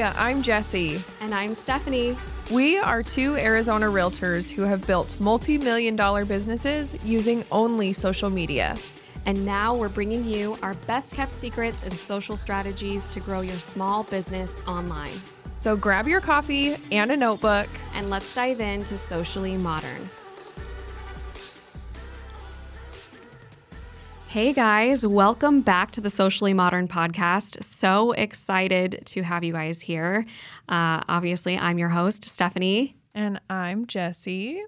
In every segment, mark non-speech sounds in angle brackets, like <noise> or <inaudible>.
I'm Jesse. And I'm Stephanie. We are two Arizona realtors who have built multi million dollar businesses using only social media. And now we're bringing you our best kept secrets and social strategies to grow your small business online. So grab your coffee and a notebook, and let's dive into Socially Modern. Hey guys, welcome back to the Socially Modern podcast. So excited to have you guys here. Uh, obviously, I'm your host, Stephanie. And I'm Jesse.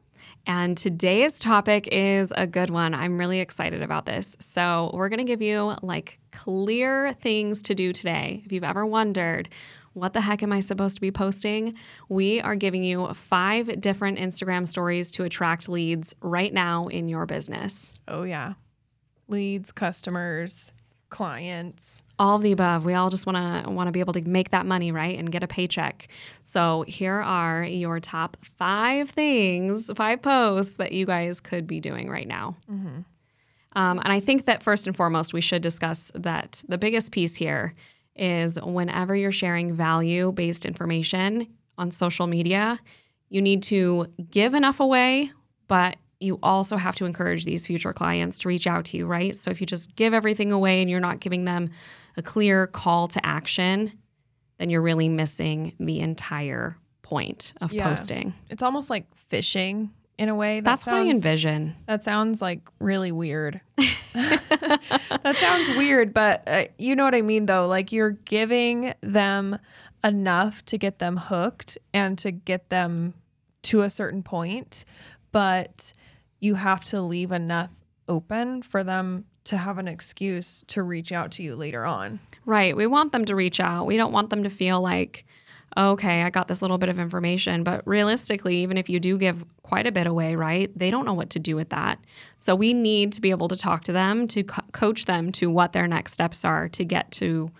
And today's topic is a good one. I'm really excited about this. So, we're going to give you like clear things to do today. If you've ever wondered, what the heck am I supposed to be posting? We are giving you five different Instagram stories to attract leads right now in your business. Oh, yeah leads, customers, clients. All of the above. We all just want to want to be able to make that money right and get a paycheck. So here are your top five things five posts that you guys could be doing right now. Mm-hmm. um, and i think that first and foremost we should discuss that the biggest piece here is whenever you're sharing value based information on social media you need to give enough away but you also have to encourage these future clients to reach out to you, right? So if you just give everything away and you're not giving them a clear call to action, then you're really missing the entire point of yeah. posting. It's almost like fishing in a way. That That's sounds, what I envision. That sounds like really weird. <laughs> <laughs> that sounds weird, but uh, you know what I mean, though. Like you're giving them enough to get them hooked and to get them to a certain point, but you have to leave enough open for them to have an excuse to reach out to you later on. Right. We want them to reach out. We don't want them to feel like, okay, I got this little bit of information. But realistically, even if you do give quite a bit away, right, they don't know what to do with that. So we need to be able to talk to them, to co- coach them to what their next steps are to get to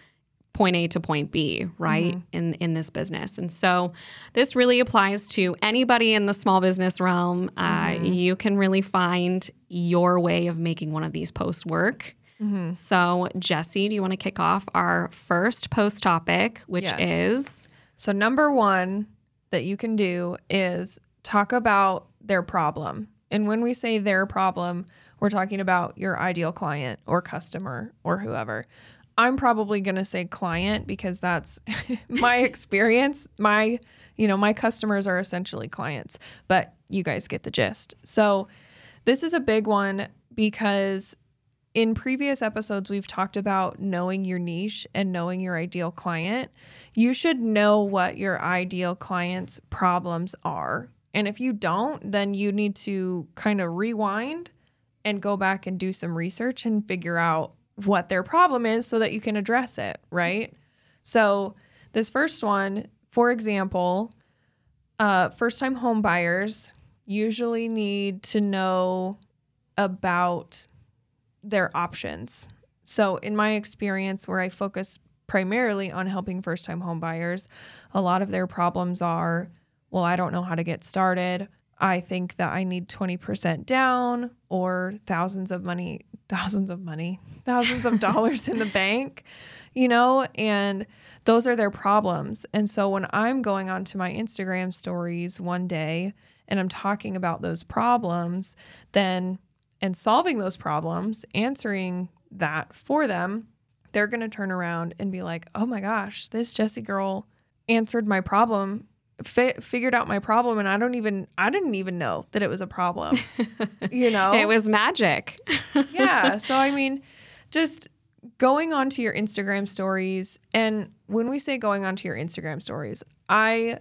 point A to point B, right? Mm-hmm. In in this business. And so this really applies to anybody in the small business realm. Uh, mm-hmm. You can really find your way of making one of these posts work. Mm-hmm. So, Jesse, do you want to kick off our first post topic, which yes. is? So, number one that you can do is talk about their problem. And when we say their problem, we're talking about your ideal client or customer or whoever. I'm probably going to say client because that's <laughs> my experience. My, you know, my customers are essentially clients, but you guys get the gist. So, this is a big one because in previous episodes, we've talked about knowing your niche and knowing your ideal client. You should know what your ideal client's problems are. And if you don't, then you need to kind of rewind and go back and do some research and figure out what their problem is so that you can address it, right? So, this first one, for example, uh, first time home buyers usually need to know about their options. So, in my experience, where I focus primarily on helping first time home buyers, a lot of their problems are well, I don't know how to get started. I think that I need 20% down or thousands of money, <laughs> thousands of money, <laughs> thousands of dollars in the bank, you know, and those are their problems. And so when I'm going onto my Instagram stories one day and I'm talking about those problems, then and solving those problems, answering that for them, they're going to turn around and be like, "Oh my gosh, this Jesse girl answered my problem fi- figured out my problem and I don't even I didn't even know that it was a problem. <laughs> you know. It was magic. <laughs> yeah, so I mean just going onto your Instagram stories and when we say going onto your Instagram stories, I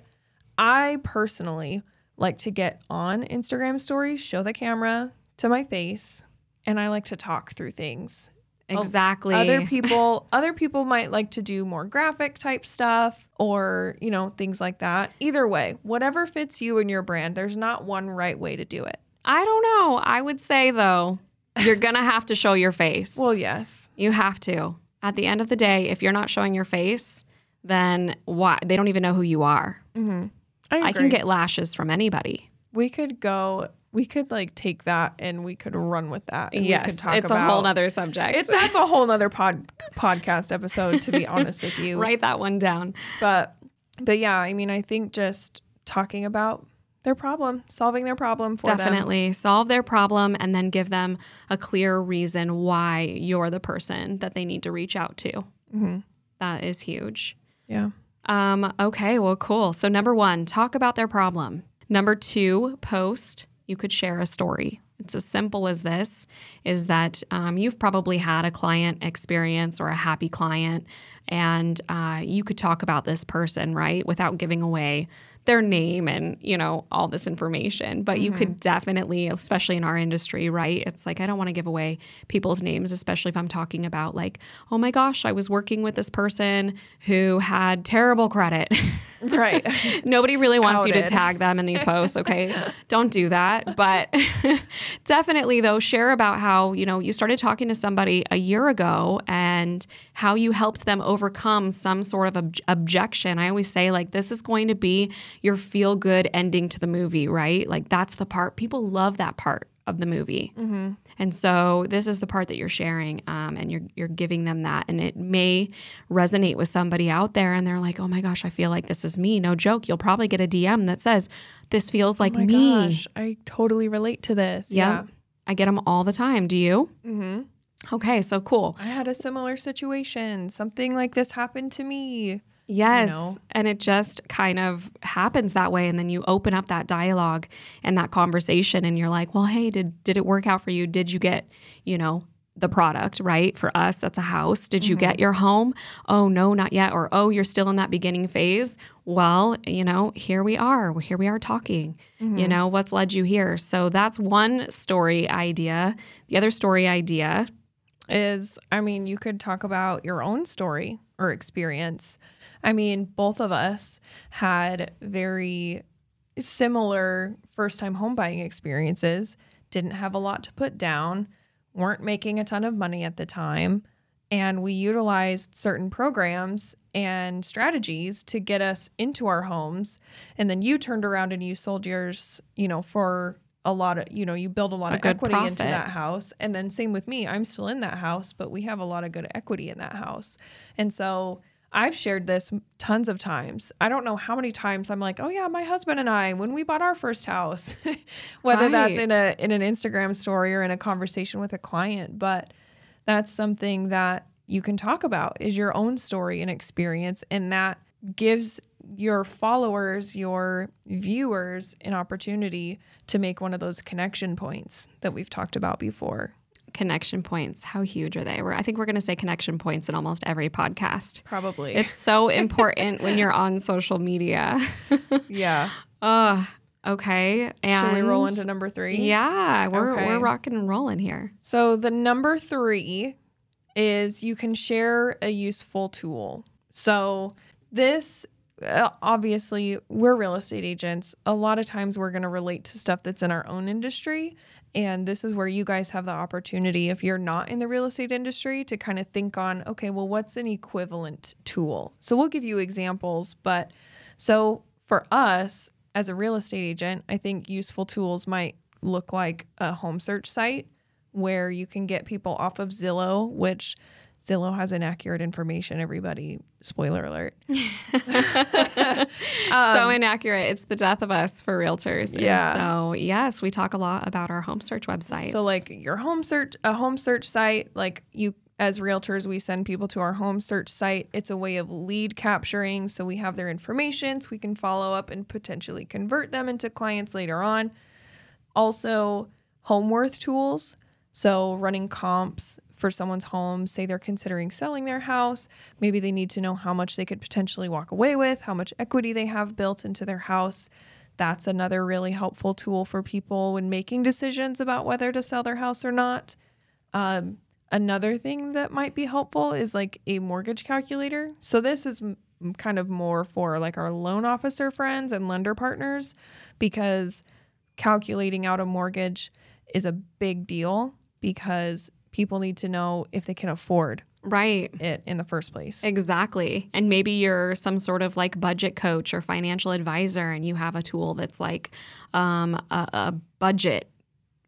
I personally like to get on Instagram stories, show the camera to my face, and I like to talk through things Exactly. Other people other people might like to do more graphic type stuff or, you know, things like that. Either way, whatever fits you and your brand, there's not one right way to do it. I don't know. I would say though, you're going to have to show your face. Well, yes. You have to. At the end of the day, if you're not showing your face, then why they don't even know who you are. Mm-hmm. I, I can get lashes from anybody. We could go we could like take that and we could run with that. yes, it's about, a whole nother subject. It's that's a whole nother pod podcast episode. To be <laughs> honest with you, write that one down. But but yeah, I mean, I think just talking about their problem, solving their problem for them. Definitely solve their problem and then give them a clear reason why you're the person that they need to reach out to. hmm That is huge. Yeah. Um, okay, well, cool. So, number one, talk about their problem. Number two, post. You could share a story. It's as simple as this is that um, you've probably had a client experience or a happy client, and uh, you could talk about this person, right, without giving away their name and you know all this information. But you could definitely especially in our industry right it's like i don't want to give away people's names especially if i'm talking about like oh my gosh i was working with this person who had terrible credit <laughs> <laughs> Right. nobody really wants you to tag them in these posts okay? <laughs> Don't do that but <laughs> definitely though share about how you know you started talking to somebody a year ago and how you helped them overcome some sort of ob- objection. I always say like this is going to be your feel good ending to the movie right? Like that's the part. People love that part of the movie hmm and so this is the part that you're sharing, um, and you're you're giving them that, and it may resonate with somebody out there, and they're like, "Oh my gosh, I feel like this is me." No joke, you'll probably get a DM that says, "This feels like oh my me." gosh, I totally relate to this. Yep. I get them all the time. Do you? Yeah. hmm Okay, so cool. I had a similar situation. Something like this happened to me. Yes. know? And it just kind of happens that way. And then you open up that dialogue and that conversation and you're like, well, hey, did did it work out for you? Did you get, you know, the product, right? For us, that's a house. Did you get mm-hmm. your home? Oh, no, not yet. Or, oh, you're still in that beginning phase. Well, you know, here we are. Here we are talking. You mm-hmm. know, what's led you here? So that's one story idea. The other story idea, is I mean, you could talk about your own story or experience. I mean, both of us had very similar first time home buying experiences, didn't have a lot to put down, weren't making a ton of money at the time, and we utilized certain programs and strategies to get us into our homes. And then you turned around and you sold yours, you know, for a lot of, you know, you build a lot A of equity into that house. And then same with me, I'm still in that house, but we have a lot of good equity in that house. And so I've shared this tons of times. I don't know how many times I'm like, "Oh yeah, my husband and I when we bought our first house." <laughs> Whether that's in a in an Instagram story or in a conversation with a client, but that's something that you can talk about is your own story and experience and that gives your followers, your viewers an opportunity to make one of those connection points that we've talked about before. Connection points, how huge are they? We're, I think we're going to say connection points in almost every podcast. Probably. It's so important when you're on social media. <laughs> yeah. Oh, okay. And Should we roll into number 3? Yeah, we're Okay. we're rocking and rolling here. So the number three is you can share a useful tool. So this uh, obviously we're real estate agents. A lot of times we're going to relate to stuff that's in our own industry. And this is where you guys have the opportunity, if you're not in the real estate industry, to kind of think on, okay, well, what's an equivalent tool? So we'll give you examples. But so for us as a real estate agent, I think useful tools might look like a home search site where you can get people off of Zillow, which Zillow has inaccurate information, everybody. Spoiler alert. <laughs> so inaccurate. It's the death of us for realtors. Um, Yeah. So yes, we talk a lot about our home search website. So like your home search a home search site, like you as realtors, we send people to our home search site. It's a way of lead capturing. So we have their information so we can follow up and potentially convert them into clients later on. Also, home worth tools. So running comps for someone's home, say they're considering selling their house, maybe they need to know how much they could potentially walk away with, how much equity they have built into their house. That's another really helpful tool for people when making decisions about whether to sell their house or not. Um, another thing that might be helpful is like a mortgage calculator. So this is m- kind of more for like our loan officer friends and lender partners because calculating out a mortgage is a big deal because people need to know if they can afford right. it in the first place. Exactly. And maybe you're some sort of like budget coach or financial advisor and you have a tool that's like um, a, a budget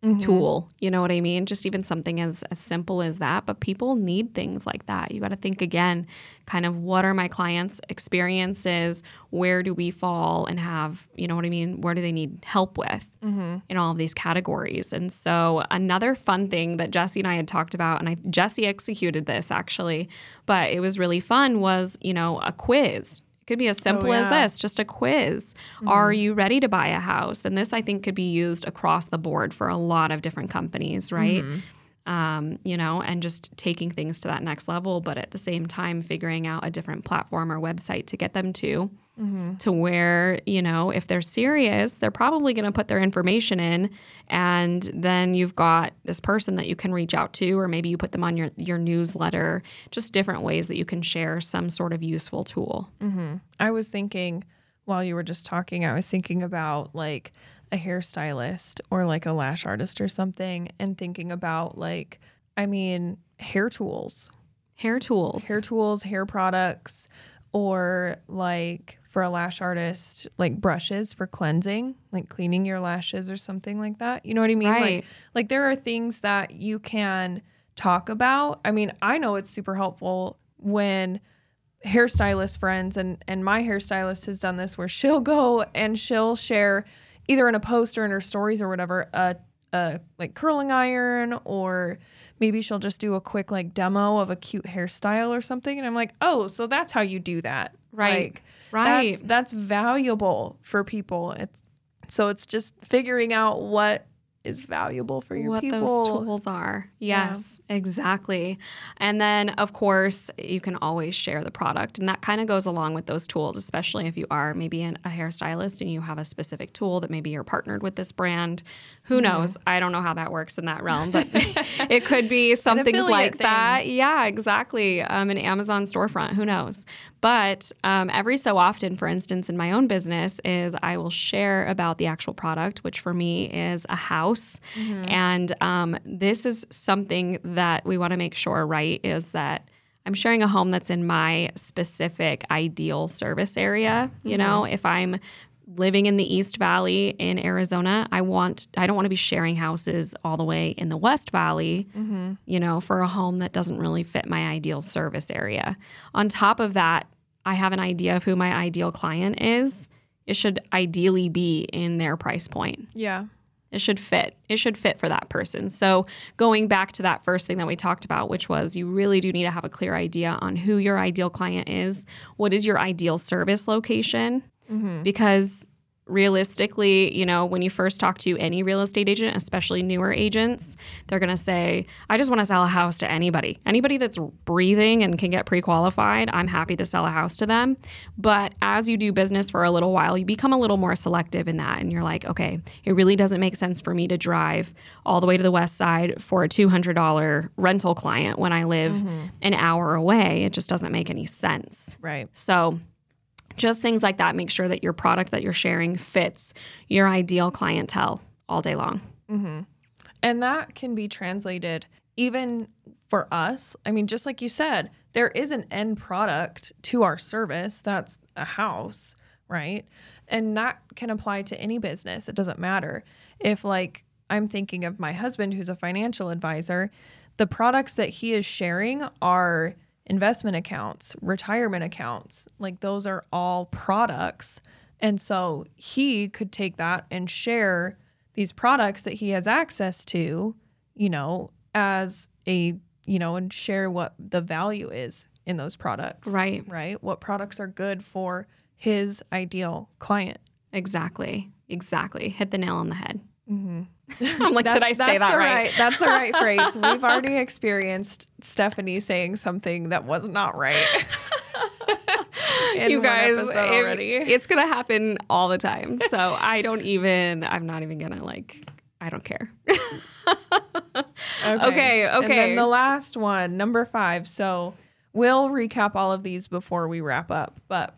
Mm-hmm. tool. You know what I mean? Just even something as, as simple as that. But people need things like that. You got to think again, kind of what are my clients' experiences? Where do we fall and have, you know what I mean? Where do they need help with mm-hmm. in all of these categories? And so, another fun thing that Jesse and I had talked about, and I, Jesse executed this actually, but it was really fun was, you know, a quiz. It could be as oh, simple as yeah. this, just a quiz. Are mm-hmm. you ready to buy a house? And this, I think, could be used across the board for a lot of different companies, right? Mm-hmm. Um, you know, and just taking things to that next level, but at the same time, figuring out a different platform or website to get them to, to where, you know, if they're serious, they're probably going to put their information in. And then you've got this person that you can reach out to, or maybe you put them on your, your newsletter, just different ways that you can share some sort of useful tool. I was thinking while you were just talking, I was thinking about like a hairstylist or like a lash artist or something, and thinking about like, I mean, hair tools, Hair tools. hair tools, hair products, or like for a lash artist, like brushes for cleansing, like cleaning your lashes or something like that. You know what I mean? Right. Like, like there are things that you can talk about. I mean, I know it's super helpful when hairstylist friends and and my hairstylist has done this where she'll go and she'll share either in a post or in her stories or whatever a, a like curling iron or maybe she'll just do a quick like demo of a cute hairstyle or something and I'm like oh so that's how you do that Right. like, Right. that's that's valuable for people it's so it's just figuring out what is valuable for your what people those tools are. Yeah. Yes, exactly. And then, of course, you can always share the product. And that kind of goes along with those tools, especially if you are maybe an, a hairstylist and you have a specific tool that maybe you're partnered with this brand. Who Mm-hmm. knows? I don't know how that works in that realm, but <laughs> it could be something like thing. that. Yeah, exactly. Um, an Amazon storefront. Who knows? But um, every so often, for instance, in my own business, is I will share about the actual product, which for me is a house. Mm-hmm. And um, this is something that we want to make sure, right, is that I'm sharing a home that's in my specific ideal service area. You mm-hmm. know, if I'm living in the East Valley in Arizona, I want I don't want to be sharing houses all the way in the West Valley, mm-hmm. you know, for a home that doesn't really fit my ideal service area. On top of that, I have an idea of who my ideal client is. It should ideally be in their price point. yeah It should fit. It should fit for that person. So, going back to that first thing that we talked about, which was you really do need to have a clear idea on who your ideal client is. What is your ideal service location? Mm-hmm. Because realistically, you know, when you first talk to any real estate agent, especially newer agents, they're going to say, I just want to sell a house to anybody. Anybody that's breathing and can get pre qualified, I'm happy to sell a house to them. But as you do business for a little while, you become a little more selective in that. And you're like, okay, it really doesn't make sense for me to drive all the way to the west side for a $200 rental client when I live mm-hmm. an hour away. It just doesn't make any sense. right So, just things like that. Make sure that your product that you're sharing fits your ideal clientele all day long. Mm-hmm. And that can be translated even for us. I mean, just like you said, there is an end product to our service that's a house, right? And that can apply to any business. It doesn't matter. If, like, I'm thinking of my husband who's a financial advisor, the products that he is sharing are investment accounts, retirement accounts. Like, those are all products. And so he could take that and share these products that he has access to, you know, as a, you know, and share what the value is in those products. Right. Right. What products are good for his ideal client. Exactly. Exactly. Hit the nail on the head. Mm-hmm. <laughs> I'm like, did I say that the right? That's the right <laughs> phrase. We've already experienced Stephanie saying something that was not right. <laughs> you guys, it- it's gonna happen all the time. So I don't even. I'm not even gonna like. I don't care. Okay, And okay. then the last one, number five. So we'll recap all of these before we wrap up. But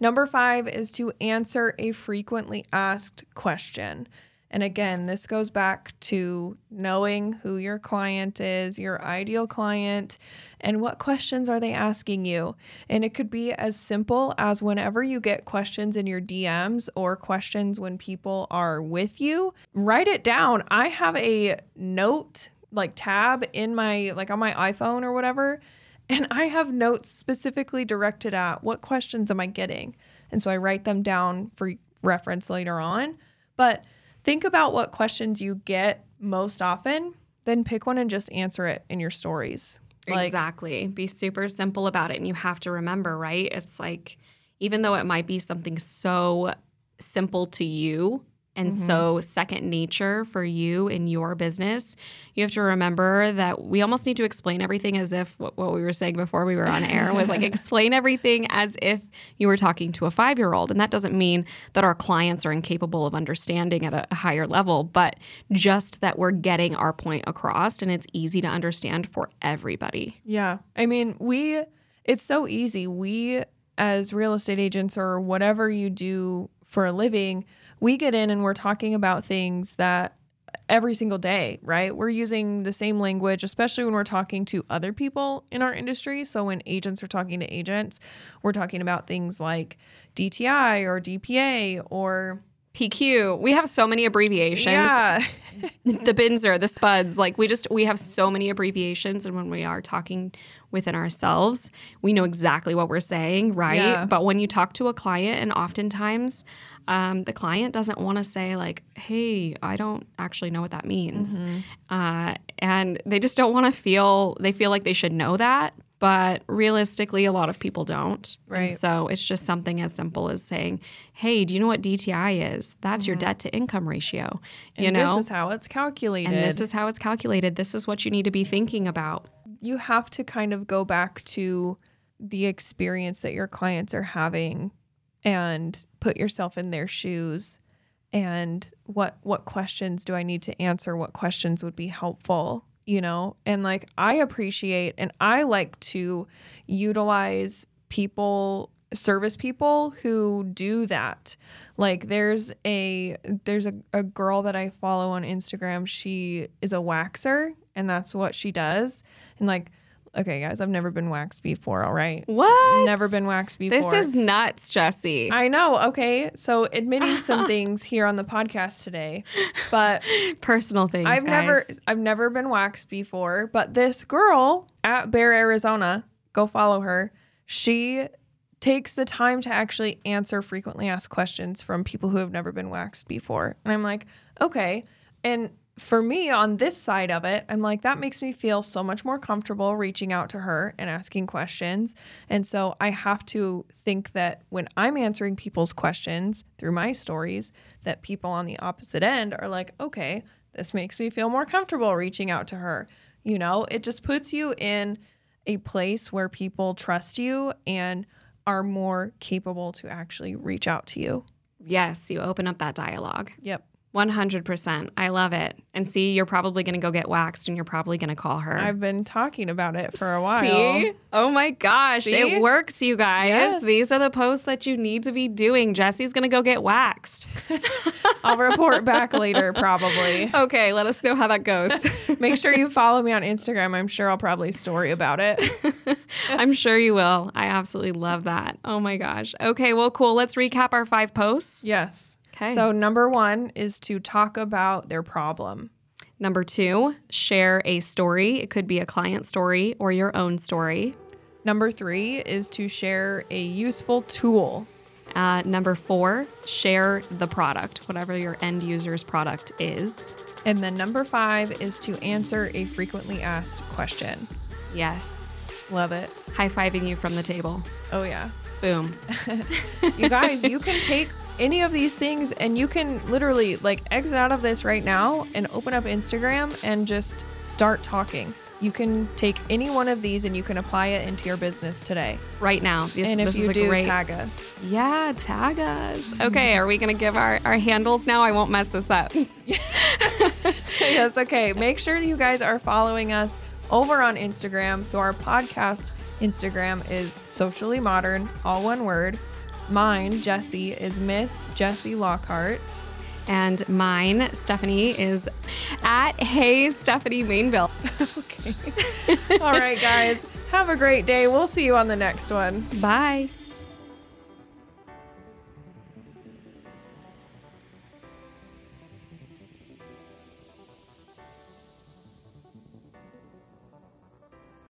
number five is to answer a frequently asked question. And again, this goes back to knowing who your client is, your ideal client, and what questions are they asking you. And it could be as simple as whenever you get questions in your DMs or questions when people are with you, write it down. I have a note like tab in my like on my iPhone or whatever, and I have notes specifically directed at what questions am I getting. And so I write them down for reference later on. But think about what questions you get most often, then pick one and just answer it in your stories. Like, exactly. Be super simple about it. And you have to remember, right? It's like, even though it might be something so simple to you, and mm-hmm. so second nature for you in your business, you have to remember that we almost need to explain everything as if what, what we were saying before we were on air was like <laughs> explain everything as if you were talking to a five year old. And that doesn't mean that our clients are incapable of understanding at a, a higher level, but just that we're getting our point across and it's easy to understand for everybody. Yeah. I mean, we, it's so easy. We, as real estate agents or whatever you do for a living, we get in and we're talking about things that every single day, right? We're using the same language, especially when we're talking to other people in our industry. So when agents are talking to agents, we're talking about things like DTI or DPA or PQ. We have so many abbreviations. Yeah. <laughs> the BINSR, the SPUDS, like we just we have so many abbreviations and when we are talking within ourselves, we know exactly what we're saying, right? Yeah. But when you talk to a client and oftentimes um, the client doesn't want to say like hey i don't actually know what that means mm-hmm. uh, and they just don't want to feel they feel like they should know that but realistically a lot of people don't. Right. and so it's just something as simple as saying hey do you know what dti is? That's mm-hmm. your debt to income ratio you and know? this is how it's calculated. And this is how it's calculated. This is what you need to be thinking about. You have to kind of go back to the experience that your clients are having and put yourself in their shoes. And what what questions do I need to answer? What questions would be helpful? You know, and like I appreciate and I like to utilize people service people who do that. Like there's a there's a, a girl that I follow on Instagram. She is a waxer and that's what she does. And like Okay, guys, I've never been waxed before, all right? What? Never been waxed before. This is nuts, Jesse. I know, okay? So, admitting some <laughs> things here on the podcast today, but <laughs> personal things. I've guys. never I've never been waxed before, but this girl at Bear Arizona, go follow her. She takes the time to actually answer frequently asked questions from people who have never been waxed before. And I'm like, okay. And for me on this side of it, I'm like, that makes me feel so much more comfortable reaching out to her and asking questions. And so I have to think that when I'm answering people's questions through my stories, that people on the opposite end are like, okay, this makes me feel more comfortable reaching out to her. You know, it just puts you in a place where people trust you and are more capable to actually reach out to you. Yes, you open up that dialogue. Yep. 100%. I love it. And see, you're probably going to go get waxed and you're probably going to call her. I've been talking about it for a while. See? Oh my gosh. See? It works, you guys. Yes. These are the posts that you need to be doing. Jesse's going to go get waxed. <laughs> I'll report back later, probably. <laughs> Okay, let us know how that goes. <laughs> Make sure you follow me on Instagram. I'm sure I'll probably story about it. I'm sure you will. I absolutely love that. Oh my gosh. Okay, well, cool. Let's recap our five posts. Yes. Okay. So, number one is to talk about their problem. Number two, share a story. It could be a client story or your own story. Number three is to share a useful tool. Uh, number four, share the product, whatever your end user's product is. And then number five is to answer a frequently asked question. Yes. Love it. High fiving you from the table. Oh, yeah. Boom. <laughs> you guys, you can take any of these things and you can literally like exit out of this right now and open up Instagram and just start talking. You can take any one of these and you can apply it into your business today. Right now. This, and if this you do, great... tag us. Yeah, tag us. Okay, are we going to give our, our handles now? I won't mess this up. <laughs> <laughs> yes, okay. Make sure you guys are following us over on Instagram. So our podcast Instagram is socially modern, all one word. Mine, Jesse, is Miss Jesse Lockhart. And mine, Stephanie, is at Hey Stephanie Mainville. <laughs> okay. All right, guys. Have a great day. We'll see you on the next one. Bye.